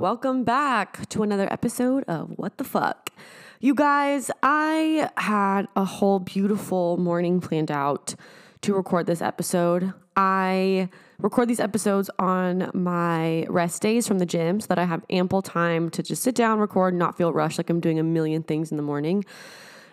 welcome back to another episode of What the Fuck. You guys, I had a whole beautiful morning planned out to record this episode. I record these episodes on my rest days from the gym so that I have ample time to just sit down, record, not feel rushed like I'm doing a million things in the morning.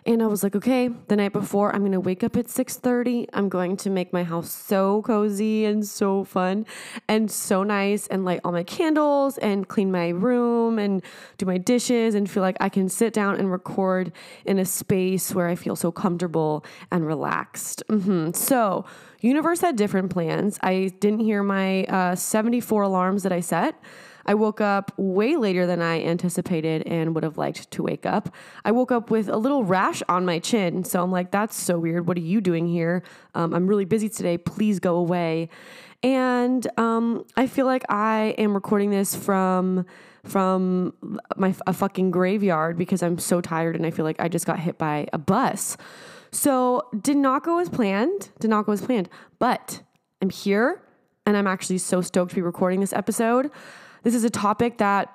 And I was like, okay, the night before, I'm gonna wake up at 6:30. I'm going to make my house so cozy and so fun and so nice and light all my candles and clean my room and do my dishes and feel like I can sit down and record in a space where I feel so comfortable and relaxed. Mm-hmm. So, universe had different plans. I didn't hear my uh, 74 alarms that I set. I woke up way later than I anticipated and would have liked to wake up. I woke up with a little rash on my chin. So I'm like, that's so weird. What are you doing here? Um, I'm really busy today. Please go away. And um, I feel like I am recording this from from my a fucking graveyard because I'm so tired and I feel like I just got hit by a bus. So did not go as planned. Did not go as planned. But I'm here and I'm actually so stoked to be recording this episode. This is a topic that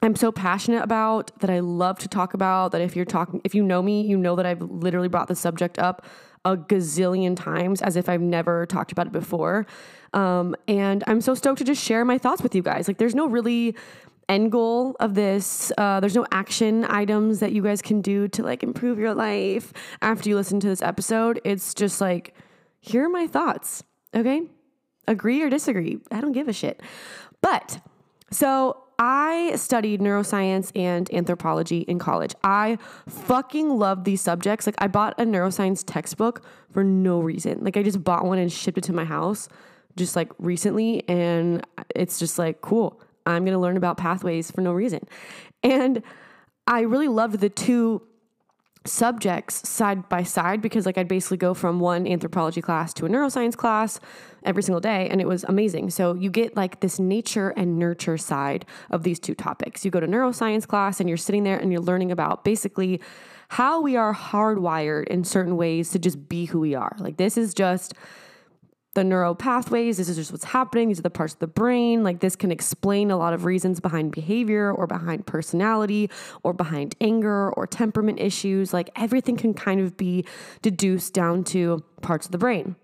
I'm so passionate about that I love to talk about that if you're talking if you know me, you know that I've literally brought the subject up a gazillion times as if I've never talked about it before. Um, and I'm so stoked to just share my thoughts with you guys. Like there's no really end goal of this. Uh, there's no action items that you guys can do to like improve your life after you listen to this episode. It's just like, here are my thoughts. Okay. Agree or disagree. I don't give a shit. But so I studied neuroscience and anthropology in college. I fucking love these subjects. Like I bought a neuroscience textbook for no reason. Like I just bought one and shipped it to my house just like recently and it's just like cool. I'm going to learn about pathways for no reason. And I really loved the two subjects side by side because like I'd basically go from one anthropology class to a neuroscience class every single day and it was amazing. So you get like this nature and nurture side of these two topics. You go to neuroscience class and you're sitting there and you're learning about basically how we are hardwired in certain ways to just be who we are. Like this is just the neural pathways. This is just what's happening. These are the parts of the brain. Like this can explain a lot of reasons behind behavior or behind personality or behind anger or temperament issues. Like everything can kind of be deduced down to parts of the brain.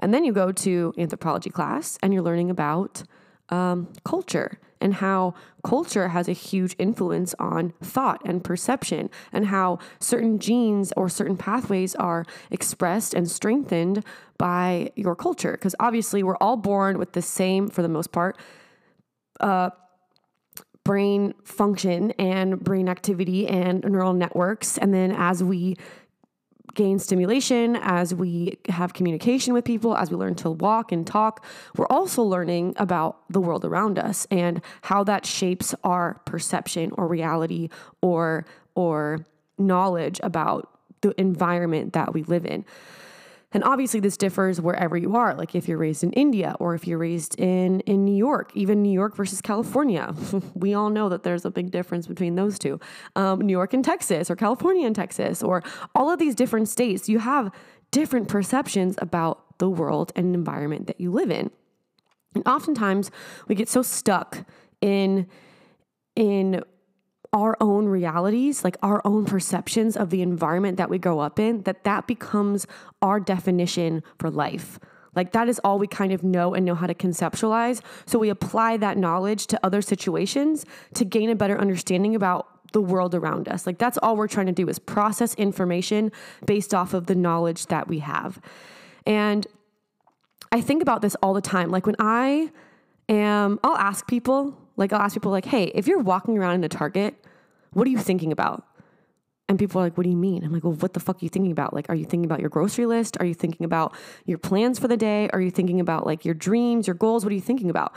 And then you go to anthropology class and you're learning about um, culture and how culture has a huge influence on thought and perception, and how certain genes or certain pathways are expressed and strengthened by your culture. Because obviously, we're all born with the same, for the most part, uh, brain function and brain activity and neural networks. And then as we gain stimulation, as we have communication with people, as we learn to walk and talk, we're also learning about the world around us and how that shapes our perception or reality or or knowledge about the environment that we live in. And obviously, this differs wherever you are. Like if you're raised in India or if you're raised in, in New York, even New York versus California. we all know that there's a big difference between those two. Um, New York and Texas, or California and Texas, or all of these different states, you have different perceptions about the world and environment that you live in. And oftentimes, we get so stuck in in our own realities, like our own perceptions of the environment that we grow up in, that that becomes our definition for life. Like that is all we kind of know and know how to conceptualize. So we apply that knowledge to other situations to gain a better understanding about the world around us. Like that's all we're trying to do is process information based off of the knowledge that we have. And I think about this all the time. Like when I am, I'll ask people, like I'll ask people like, "Hey, if you're walking around in a Target, what are you thinking about?" And people are like, "What do you mean?" I'm like, "Well, what the fuck are you thinking about? Like, are you thinking about your grocery list? Are you thinking about your plans for the day? Are you thinking about like your dreams, your goals? What are you thinking about?"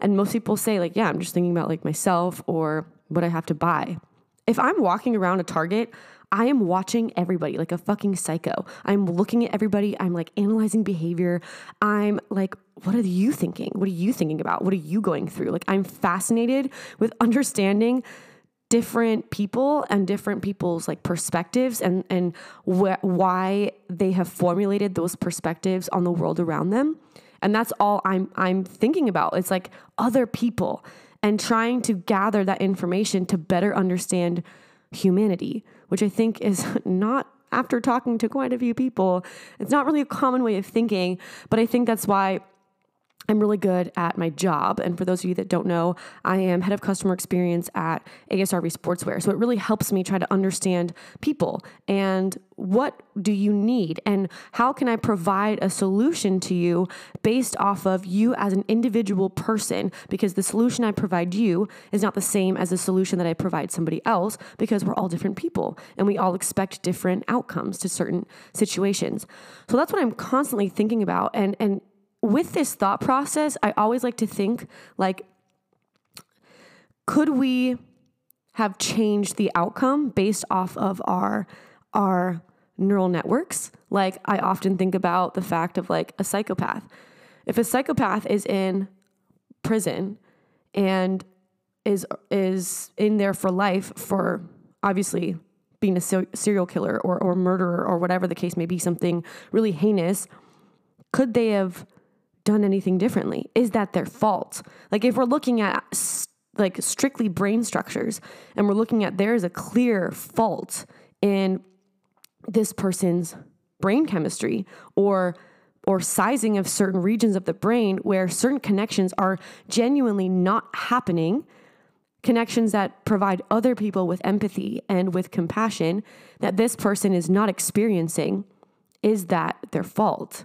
And most people say like, "Yeah, I'm just thinking about like myself or what I have to buy." If I'm walking around a Target, I am watching everybody like a fucking psycho. I'm looking at everybody. I'm like analyzing behavior. I'm like, what are you thinking? What are you thinking about? What are you going through? Like, I'm fascinated with understanding different people and different people's like perspectives and and wh- why they have formulated those perspectives on the world around them and that's all i'm i'm thinking about it's like other people and trying to gather that information to better understand humanity, which I think is not after talking to quite a few people, it's not really a common way of thinking, but I think that's why I'm really good at my job. And for those of you that don't know, I am head of customer experience at ASRV Sportswear. So it really helps me try to understand people and what do you need and how can I provide a solution to you based off of you as an individual person because the solution I provide you is not the same as the solution that I provide somebody else because we're all different people and we all expect different outcomes to certain situations. So that's what I'm constantly thinking about and and with this thought process, I always like to think like, could we have changed the outcome based off of our our neural networks? Like I often think about the fact of like a psychopath. If a psychopath is in prison and is is in there for life for obviously being a serial killer or, or murderer or whatever the case may be, something really heinous, could they have done anything differently? Is that their fault? Like if we're looking at like strictly brain structures and we're looking at there's a clear fault in this person's brain chemistry or or sizing of certain regions of the brain where certain connections are genuinely not happening connections that provide other people with empathy and with compassion that this person is not experiencing is that their fault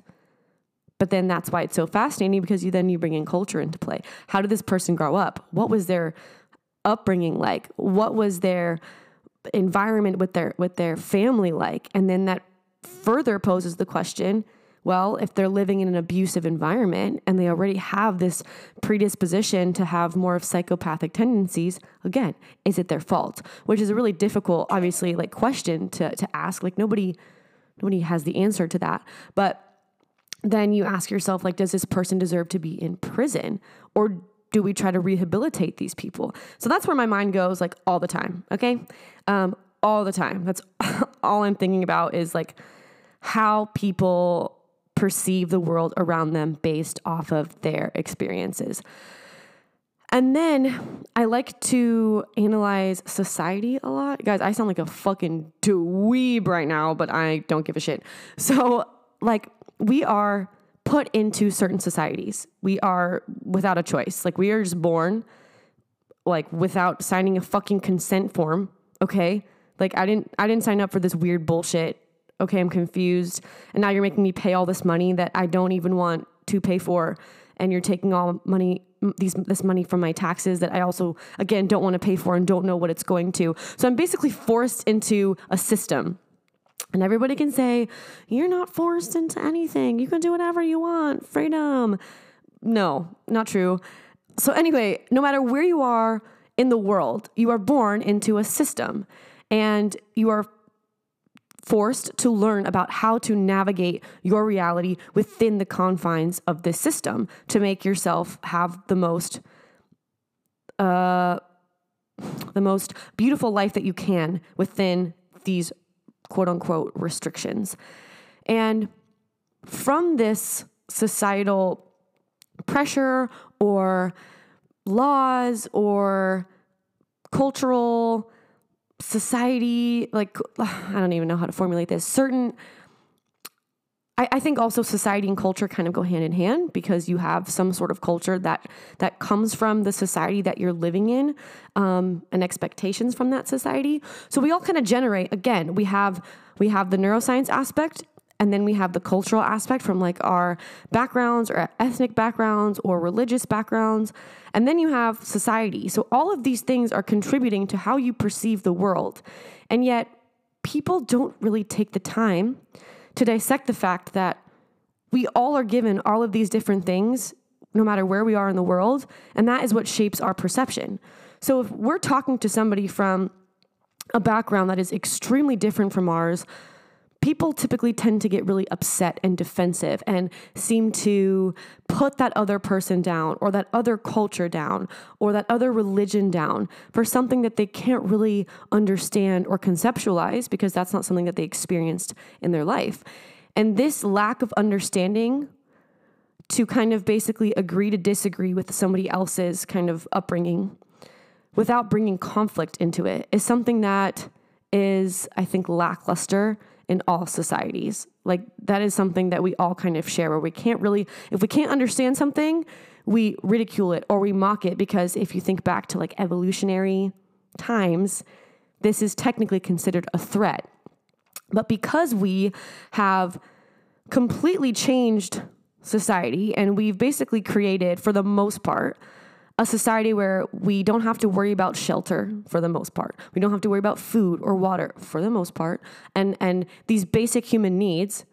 but then that's why it's so fascinating because you then you bring in culture into play. How did this person grow up? What was their upbringing like? What was their environment with their with their family like? And then that further poses the question, well, if they're living in an abusive environment and they already have this predisposition to have more of psychopathic tendencies, again, is it their fault? Which is a really difficult, obviously, like question to to ask. Like nobody nobody has the answer to that. But then you ask yourself like does this person deserve to be in prison? Or do we try to rehabilitate these people? So that's where my mind goes like all the time okay? Um, all the time. That's all i'm thinking about is like how people perceive the world around them based off of their experiences. And then I like to analyze society a lot. Guys, I sound like a fucking dweeb right now, but I don't give a shit. So, like, we are put into certain societies. We are without a choice. Like we are just born like without signing a fucking consent form, okay? Like I didn't I didn't sign up for this weird bullshit. Okay, I'm confused. And now you're making me pay all this money that I don't even want to pay for and you're taking all money these this money from my taxes that I also again don't want to pay for and don't know what it's going to. So I'm basically forced into a system and everybody can say, you're not forced into anything. You can do whatever you want. Freedom. No, not true. So, anyway, no matter where you are in the world, you are born into a system and you are forced to learn about how to navigate your reality within the confines of this system to make yourself have the most uh the most beautiful life that you can within these quote unquote restrictions. And from this societal pressure or laws or cultural society, like, I don't even know how to formulate this, certain I, I think also society and culture kind of go hand in hand because you have some sort of culture that that comes from the society that you're living in um, and expectations from that society. So we all kind of generate. Again, we have we have the neuroscience aspect and then we have the cultural aspect from like our backgrounds or ethnic backgrounds or religious backgrounds. And then you have society. So all of these things are contributing to how you perceive the world. And yet people don't really take the time to dissect the fact that we all are given all of these different things, no matter where we are in the world, and that is what shapes our perception. So if we're talking to somebody from a background that is extremely different from ours, people typically tend to get really upset and defensive and seem to put that other person down or that other culture down or that other religion down for something that they can't really understand or conceptualize because that's not something that they experienced in their life. And this lack of understanding to kind of basically agree to disagree with somebody else's kind of upbringing without bringing conflict into it is something that is, I think, lackluster in all societies. Like, that is something that we all kind of share where we can't really, if we can't understand something, we ridicule it or we mock it because if you think back to like evolutionary times, this is technically considered a threat. But because we have completely changed society and we've basically created, for the most part, a society where we don't have to worry about shelter for the most part. We don't have to worry about food or water for the most part. And and these basic human needs,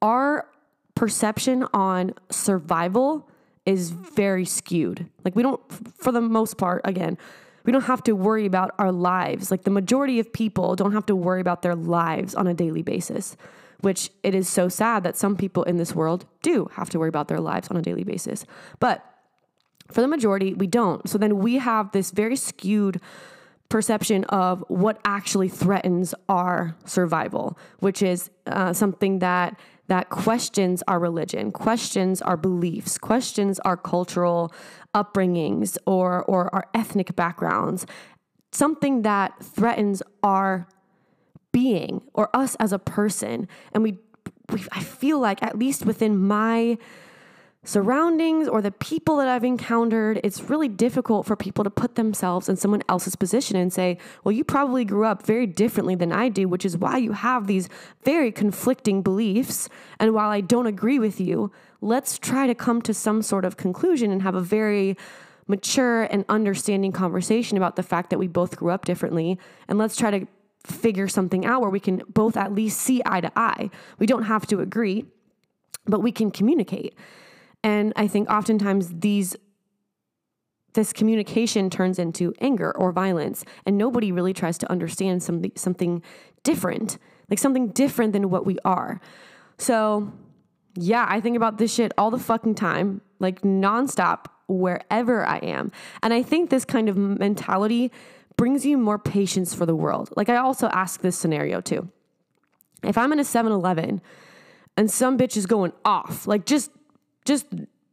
our perception on survival is very skewed. Like we don't for the most part again, we don't have to worry about our lives. Like the majority of people don't have to worry about their lives on a daily basis, which it is so sad that some people in this world do have to worry about their lives on a daily basis. But for the majority, we don't. So then we have this very skewed perception of what actually threatens our survival, which is uh, something that that questions our religion, questions our beliefs, questions our cultural upbringings or or our ethnic backgrounds, something that threatens our being or us as a person. And we, we I feel like at least within my surroundings or the people that I've encountered, it's really difficult for people to put themselves in someone else's position and say, well, you probably grew up very differently than I do, which is why you have these very conflicting beliefs. And while I don't agree with you, let's try to come to some sort of conclusion and have a very mature and understanding conversation about the fact that we both grew up differently. And let's try to figure something out where we can both at least see eye to eye. We don't have to agree, but we can communicate. And I think oftentimes these this communication turns into anger or violence and nobody really tries to understand something something different like something different than what we are. So yeah i think about this shit all the fucking time like nonstop wherever i am. And i think this kind of mentality brings you more patience for the world. Like i also ask this scenario too. If i'm in a 7-eleven and some bitch is going off like just just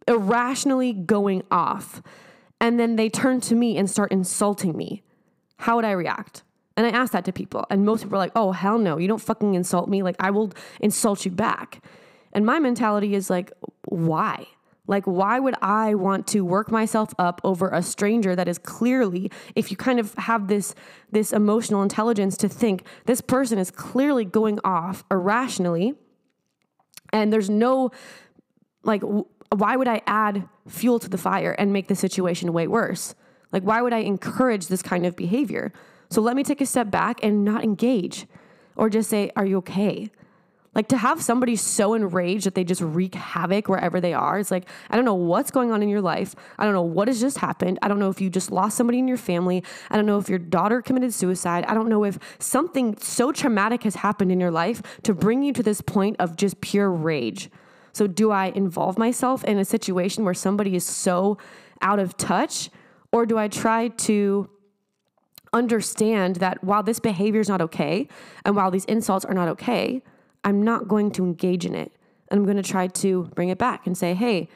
irrationally going off. And then they turn to me and start insulting me. How would I react? And I ask that to people. And most people are like, oh, hell no, you don't fucking insult me. Like, I will insult you back. And my mentality is like, why? Like, why would I want to work myself up over a stranger that is clearly, if you kind of have this, this emotional intelligence to think this person is clearly going off irrationally, and there's no like why would I add fuel to the fire and make the situation way worse? Like why would I encourage this kind of behavior? So let me take a step back and not engage or just say, "Are you okay?" Like to have somebody so enraged that they just wreak havoc wherever they are. It's like, I don't know what's going on in your life. I don't know what has just happened. I don't know if you just lost somebody in your family. I don't know if your daughter committed suicide. I don't know if something so traumatic has happened in your life to bring you to this point of just pure rage. So, do I involve myself in a situation where somebody is so out of touch? Or do I try to understand that while this behavior is not okay and while these insults are not okay, I'm not going to engage in it. And I'm going to try to bring it back and say, hey,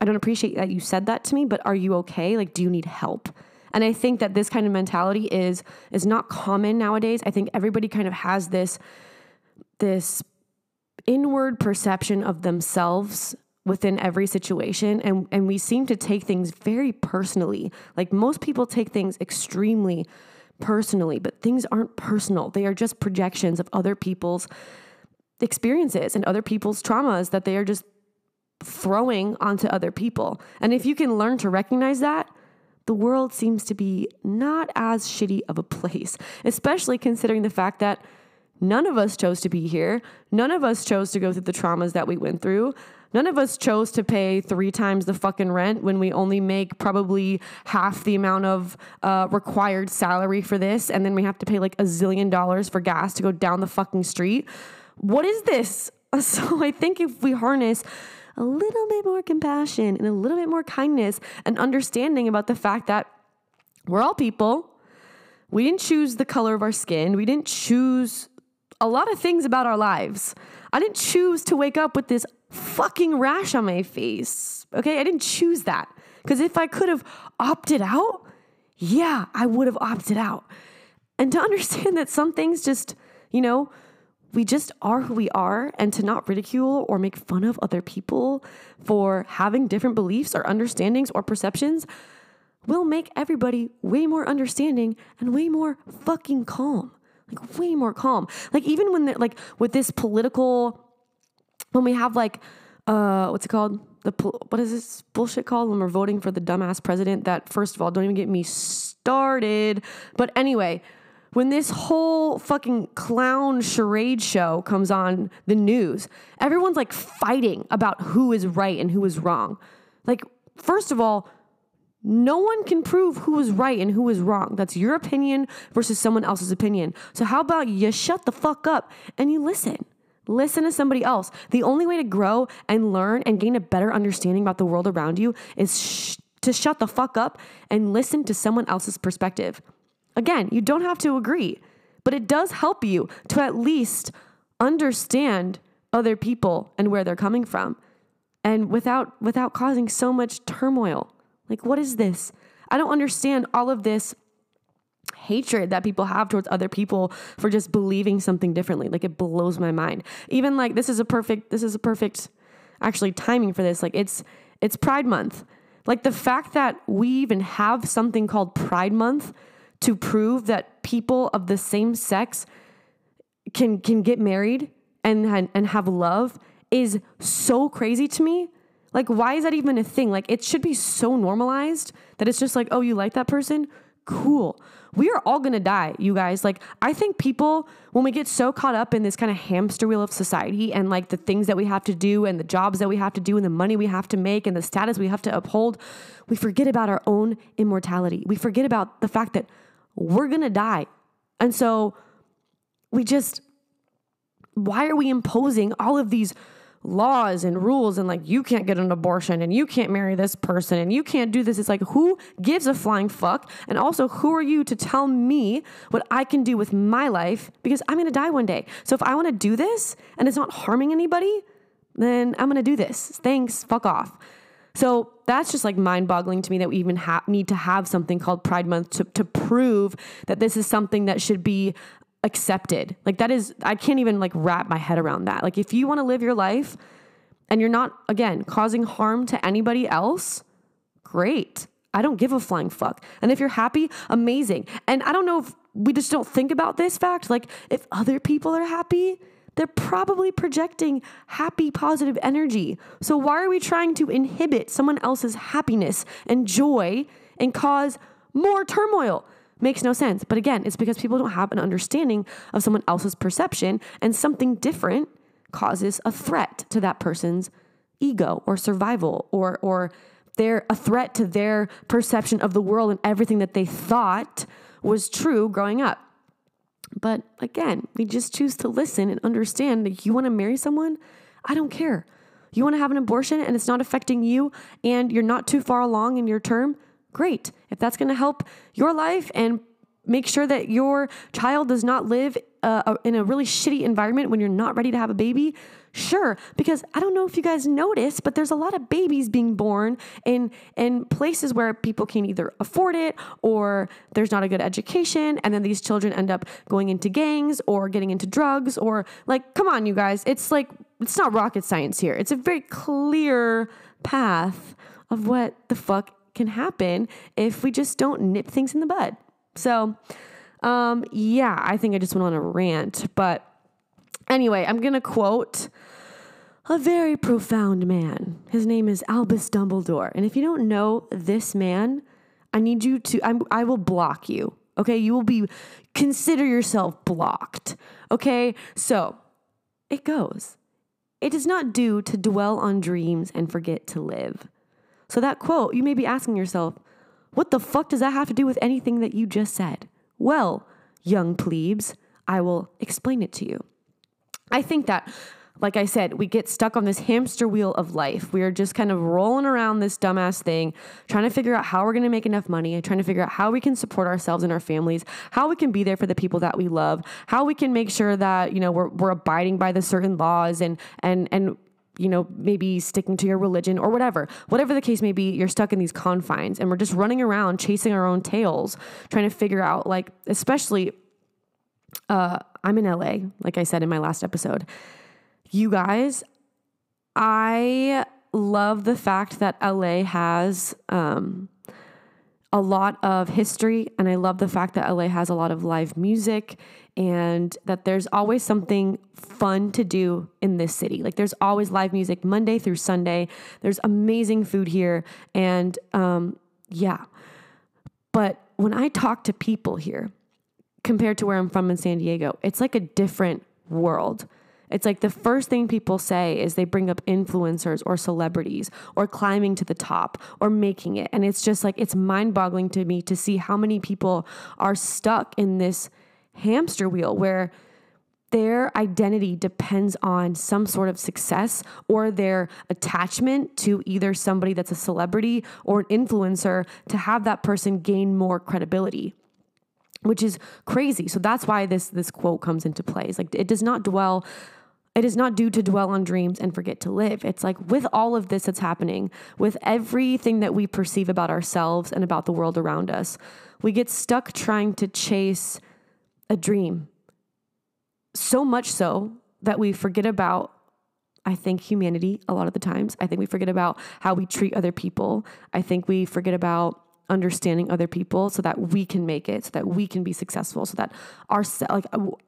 I don't appreciate that you said that to me, but are you okay? Like, do you need help? And I think that this kind of mentality is is not common nowadays. I think everybody kind of has this this inward perception of themselves within every situation and and we seem to take things very personally. Like most people take things extremely personally but things aren't personal. They are just projections of other people's experiences and other people's traumas that they are just throwing onto other people. And if you can learn to recognize that the world seems to be not as shitty of a place especially considering the fact that None of us chose to be here. None of us chose to go through the traumas that we went through. None of us chose to pay three times the fucking rent when we only make probably half the amount of uh, required salary for this. And then we have to pay like a zillion dollars for gas to go down the fucking street. What is this? So I think if we harness a little bit more compassion and a little bit more kindness and understanding about the fact that we're all people, we didn't choose the color of our skin, we didn't choose a lot of things about our lives. I didn't choose to wake up with this fucking rash on my face. Okay? I didn't choose that. Because if I could have opted out, yeah, I would have opted out. And to understand that some things just, you know, we just are who we are, and to not ridicule or make fun of other people for having different beliefs or understandings or perceptions will make everybody way more understanding and way more fucking calm. Like, way more calm. Like, even when, like, with this political, when we have, like, uh, what's it called? The what is this bullshit called when we're voting for the dumbass president? That first of all, don't even get me started. But anyway, when this whole fucking clown charade show comes on the news, everyone's like fighting about who is right and who is wrong. Like, first of all, no one can prove who is right and who is wrong. That's your opinion versus someone else's opinion. So, how about you shut the fuck up and you listen? Listen to somebody else. The only way to grow and learn and gain a better understanding about the world around you is sh- to shut the fuck up and listen to someone else's perspective. Again, you don't have to agree, but it does help you to at least understand other people and where they're coming from and without without causing so much turmoil. Like what is this? I don't understand all of this hatred that people have towards other people for just believing something differently. Like it blows my mind. Even like this is a perfect this is a perfect actually timing for this. Like it's it's Pride month. Like the fact that we even have something called Pride month to prove that people of the same sex can can get married and and have love is so crazy to me. Like why is that even a thing? Like it should be so normalized that it's just like, "Oh, you like that person? Cool." we are all gonna die, you guys. Like, I think people, when we get so caught up in this kind of hamster wheel of society and like the things that we have to do and the jobs that we have to do and the money we have to make and the status we have to uphold, we forget about our own immortality. We forget about the fact that we're gonna die. And so we just, why are we imposing all of these laws and rules and like you can't get an abortion and you can't marry this person and you can't do this. It's like who gives a flying fuck? And also who are you to tell me what I can do with my life because I'm going to die one day. So if I want to do this and it's not harming anybody, then I'm going to do this. Thanks, fuck off. So that's just like mind boggling to me that we even ha- need to have something called Pride Month to, to prove that this is something that should be accepted. Like that is I can't even like wrap my head around that. Like if you want to live your life and you're not again causing harm to anybody else, great. I don't give a flying fuck. And if you're happy, amazing. And I don't know if we just don't think about this fact. Like if other people are happy, they're probably projecting happy, positive energy. So why are we trying to inhibit someone else's happiness and joy and cause more turmoil? Makes no sense. But again, it's because people don't have an understanding of someone else's perception, and something different causes a threat to that person's ego or survival or or they're a threat to their perception of the world and everything that they thought was true growing up. But again, we just choose to listen and understand that you want to marry someone, I don't care. You want to have an abortion and it's not affecting you and you're not too far along in your term, great. If that's going to help your life and make sure that your child does not live uh, in a really shitty environment when you're not ready to have a baby, sure. Because I don't know if you guys notice, but there's a lot of babies being born in in places where people can either afford it or there's not a good education, and then these children end up going into gangs or getting into drugs or like, come on, you guys, it's like it's not rocket science here. It's a very clear path of what the fuck can happen if we just don't nip things in the bud. So, um, yeah, I think I just went on a rant. But anyway, I'm going to quote a very profound man. His name is Albus Dumbledore. And if you don't know this man, I need you to, I'm, I will block you. Okay. You will be, consider yourself blocked. Okay. So it goes. It is not due to dwell on dreams and forget to live. So, that quote, you may be asking yourself, what the fuck does that have to do with anything that you just said? Well, young plebes, I will explain it to you. I think that like I said, we get stuck on this hamster wheel of life. We are just kind of rolling around this dumbass thing, trying to figure out how we're going to make enough money trying to figure out how we can support ourselves and our families, how we can be there for the people that we love, how we can make sure that, you know, we're, we're abiding by the certain laws and, and, and, you know, maybe sticking to your religion or whatever. Whatever the case may be, you're stuck in these confines and we're just running around chasing our own tails, trying to figure out, like, especially, uh, I'm in LA, like I said in my last episode you guys, I love the fact that LA has um, a lot of history, and I love the fact that LA has a lot of live music and that there's always something fun to do in this city. Like there's always live music Monday through Sunday. There's amazing food here, and um, yeah. But when I talk to people here, compared to where I'm from in San Diego, it's like a different world. It's like the first thing people say is they bring up influencers or celebrities or climbing to the top or making it. And it's just like, it's mind boggling to me to see how many people are stuck in this hamster wheel where their identity depends on some sort of success or their attachment to either somebody that's a celebrity or an influencer to have that person gain more credibility which is crazy so that's why this this quote comes into play it's like it does not dwell it is not due to dwell on dreams and forget to live. It's like with all of this that's happening, with everything that we perceive about ourselves and about the world around us, we get stuck trying to chase a dream. So much so that we forget about, I think, humanity a lot of the times. I think we forget about how we treat other people. I think we forget about understanding other people so that we can make it so that we can be successful so that our like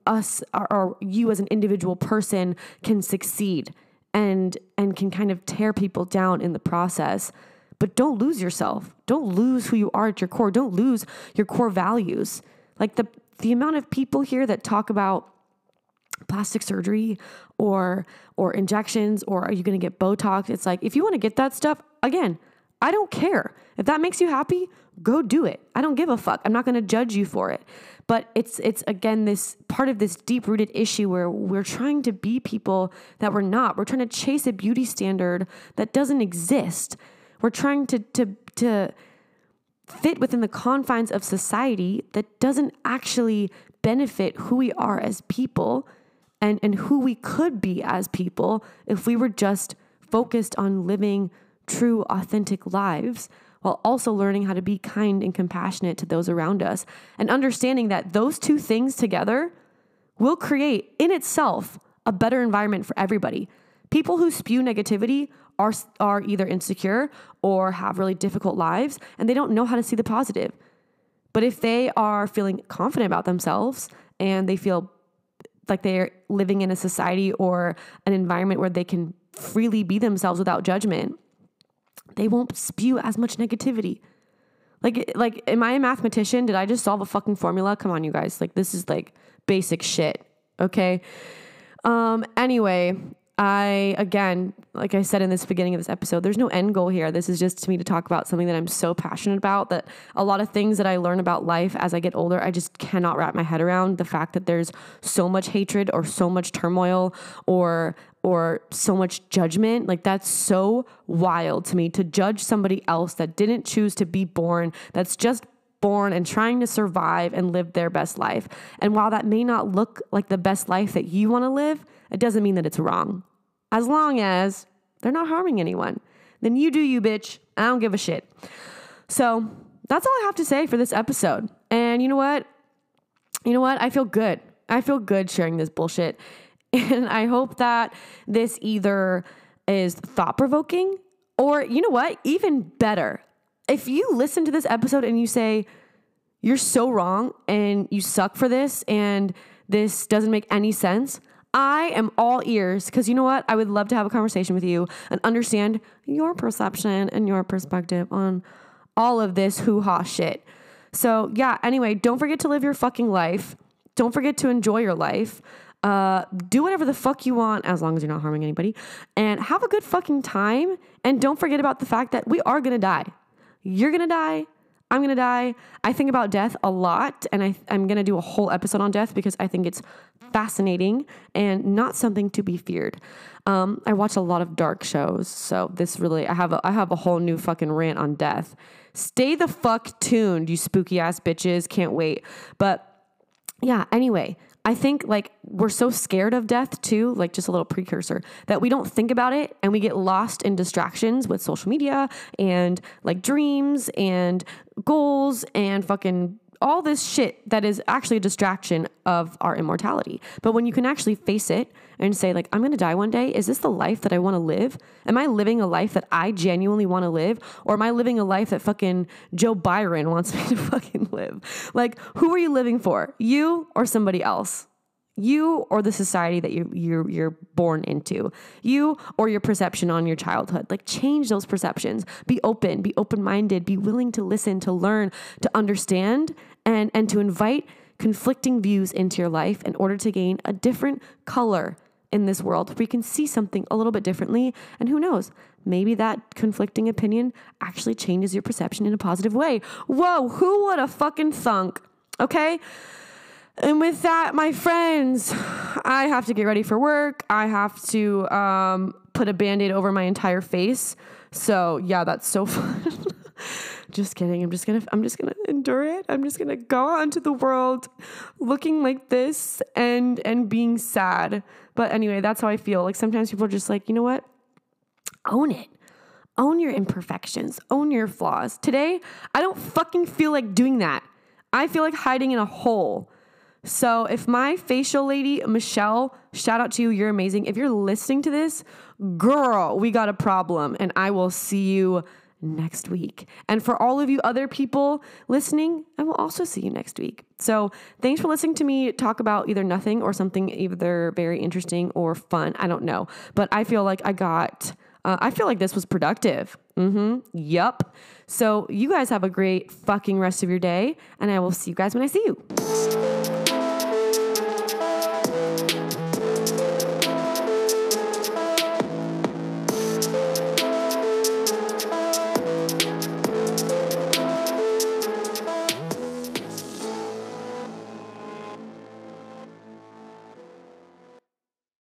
us or, or you as an individual person can succeed and and can kind of tear people down in the process. But don't lose yourself. Don't lose who you are at your core. Don't lose your core values. Like the the amount of people here that talk about plastic surgery or or injections or are you going to get botox? It's like if you want to get that stuff again I don't care. If that makes you happy, go do it. I don't give a fuck. I'm not going to judge you for it. But it's it's again this part of this deep-rooted issue where we're trying to be people that we're not. We're trying to chase a beauty standard that doesn't exist. We're trying to to to fit within the confines of society that doesn't actually benefit who we are as people and and who we could be as people if we were just focused on living true, authentic lives while also learning how to be kind and compassionate to those around us and understanding that those two things together will create in itself a better environment for everybody. People who spew negativity are, are either insecure or have really difficult lives and they don't know how to see the positive. But if they are feeling confident about themselves and they feel like they're living in a society or an environment where they can freely be themselves without judgment, they won't spew as much negativity. Like, like, am I a mathematician? Did I just solve a fucking formula? Come on, you guys. Like, this is like basic shit. Okay. Um, anyway, I, again, like I said in this beginning of this episode, there's no end goal here. This is just to me to talk about something that I'm so passionate about that a lot of things that I learn about life as I get older, I just cannot wrap my head around the fact that there's so much hatred or so much turmoil or or so much judgment. Like that's so wild to me to judge somebody else that didn't choose to be born, that's just born and trying to survive and live their best life. And while that may not look like the best life that you want to live, it doesn't mean that it's wrong. As long as they're not harming anyone, then you do you, bitch. I don't give a shit. So that's all I have to say for this episode. And you know what? You know what? I feel good. I feel good sharing this bullshit. And I hope that this either is thought provoking or, you know what, even better. If you listen to this episode and you say, you're so wrong and you suck for this and this doesn't make any sense, I am all ears because you know what? I would love to have a conversation with you and understand your perception and your perspective on all of this hoo ha shit. So, yeah, anyway, don't forget to live your fucking life. Don't forget to enjoy your life. Uh, do whatever the fuck you want as long as you're not harming anybody and have a good fucking time. And don't forget about the fact that we are gonna die. You're gonna die. I'm gonna die. I think about death a lot, and I, I'm gonna do a whole episode on death because I think it's fascinating and not something to be feared. Um, I watch a lot of dark shows, so this really I have a, I have a whole new fucking rant on death. Stay the fuck tuned, you spooky ass bitches. Can't wait. But yeah, anyway, I think like we're so scared of death too, like just a little precursor, that we don't think about it and we get lost in distractions with social media and like dreams and goals and fucking all this shit that is actually a distraction of our immortality. But when you can actually face it and say, like, I'm gonna die one day, is this the life that I wanna live? Am I living a life that I genuinely wanna live? Or am I living a life that fucking Joe Biden wants me to fucking live? Like, who are you living for? You or somebody else? You or the society that you you're you're born into. You or your perception on your childhood. Like change those perceptions. Be open be open-minded be willing to listen to learn to understand and and to invite conflicting views into your life in order to gain a different color in this world. You can see something a little bit differently and who knows? Maybe that conflicting opinion actually changes your perception in a positive way. Whoa who would have fucking thunk okay and with that, my friends, I have to get ready for work. I have to um, put a band aid over my entire face. So, yeah, that's so fun. just kidding. I'm just gonna I'm just gonna endure it. I'm just gonna go out into the world looking like this and and being sad. But anyway, that's how I feel. Like sometimes people are just like, you know what? Own it. Own your imperfections. Own your flaws. Today, I don't fucking feel like doing that. I feel like hiding in a hole. So if my facial lady, Michelle, shout out to you, you're amazing. If you're listening to this, girl, we got a problem. And I will see you next week. And for all of you other people listening, I will also see you next week. So thanks for listening to me talk about either nothing or something either very interesting or fun. I don't know. But I feel like I got, uh, I feel like this was productive. Mm-hmm. Yup. So you guys have a great fucking rest of your day. And I will see you guys when I see you.